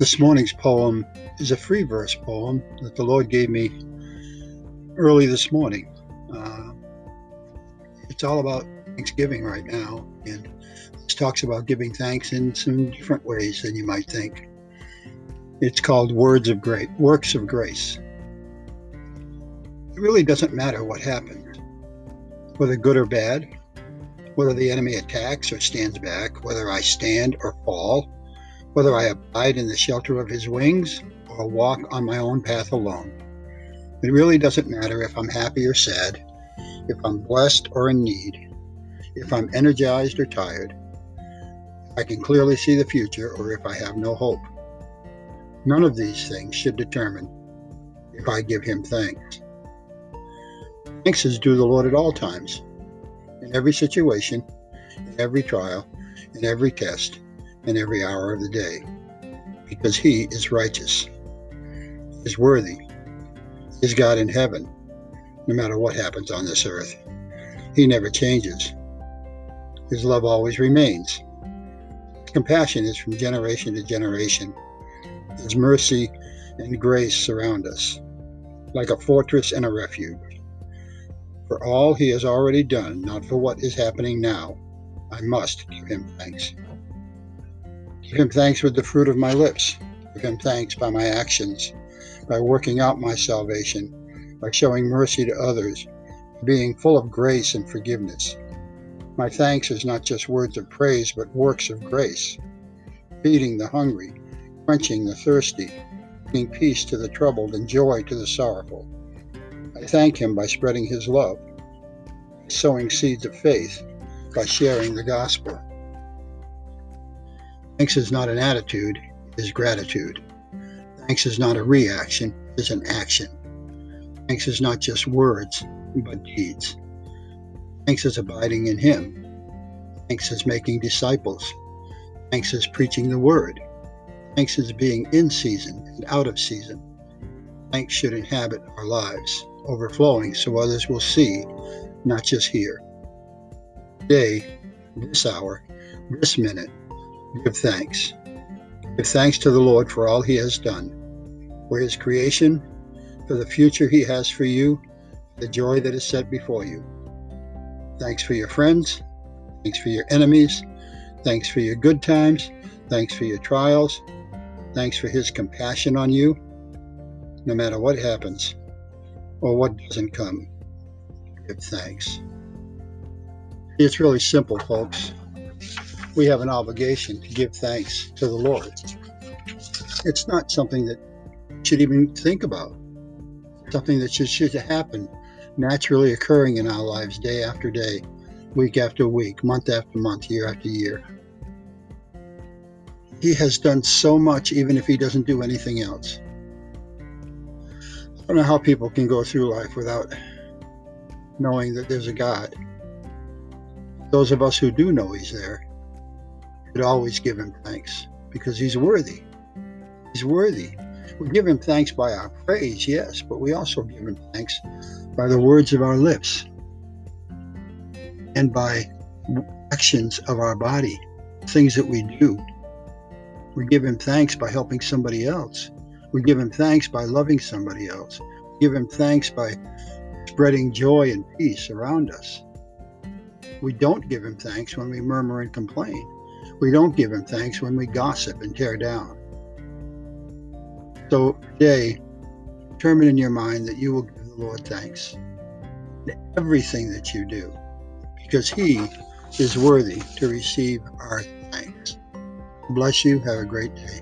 This morning's poem is a free verse poem that the Lord gave me early this morning. Uh, it's all about Thanksgiving right now, and this talks about giving thanks in some different ways than you might think. It's called Words of Grace, Works of Grace. It really doesn't matter what happens, whether good or bad, whether the enemy attacks or stands back, whether I stand or fall whether I abide in the shelter of his wings or walk on my own path alone. It really doesn't matter if I'm happy or sad, if I'm blessed or in need, if I'm energized or tired, if I can clearly see the future or if I have no hope. None of these things should determine if I give him thanks. Thanks is due the Lord at all times, in every situation, in every trial, in every test, in every hour of the day, because he is righteous, he is worthy, he is God in heaven, no matter what happens on this earth. He never changes. His love always remains. His compassion is from generation to generation. His mercy and grace surround us like a fortress and a refuge. For all he has already done, not for what is happening now, I must give him thanks. Give him thanks with the fruit of my lips. Give him thanks by my actions, by working out my salvation, by showing mercy to others, being full of grace and forgiveness. My thanks is not just words of praise, but works of grace, feeding the hungry, quenching the thirsty, bringing peace to the troubled and joy to the sorrowful. I thank him by spreading his love, sowing seeds of faith, by sharing the gospel. Thanks is not an attitude, it is gratitude. Thanks is not a reaction, it is an action. Thanks is not just words, but deeds. Thanks is abiding in Him. Thanks is making disciples. Thanks is preaching the word. Thanks is being in season and out of season. Thanks should inhabit our lives, overflowing so others will see, not just hear. Today, this hour, this minute, Give thanks. Give thanks to the Lord for all he has done, for his creation, for the future he has for you, the joy that is set before you. Thanks for your friends. Thanks for your enemies. Thanks for your good times. Thanks for your trials. Thanks for his compassion on you, no matter what happens or what doesn't come. Give thanks. It's really simple, folks we have an obligation to give thanks to the Lord. It's not something that should even think about. Something that should, should happen naturally occurring in our lives day after day, week after week, month after month, year after year. He has done so much, even if he doesn't do anything else. I don't know how people can go through life without knowing that there's a God. Those of us who do know He's there should always give him thanks because he's worthy. He's worthy. We give him thanks by our praise, yes, but we also give him thanks by the words of our lips and by actions of our body, things that we do. We give him thanks by helping somebody else. We give him thanks by loving somebody else. We give him thanks by spreading joy and peace around us. We don't give him thanks when we murmur and complain. We don't give him thanks when we gossip and tear down. So today, determine in your mind that you will give the Lord thanks in everything that you do, because he is worthy to receive our thanks. Bless you. Have a great day.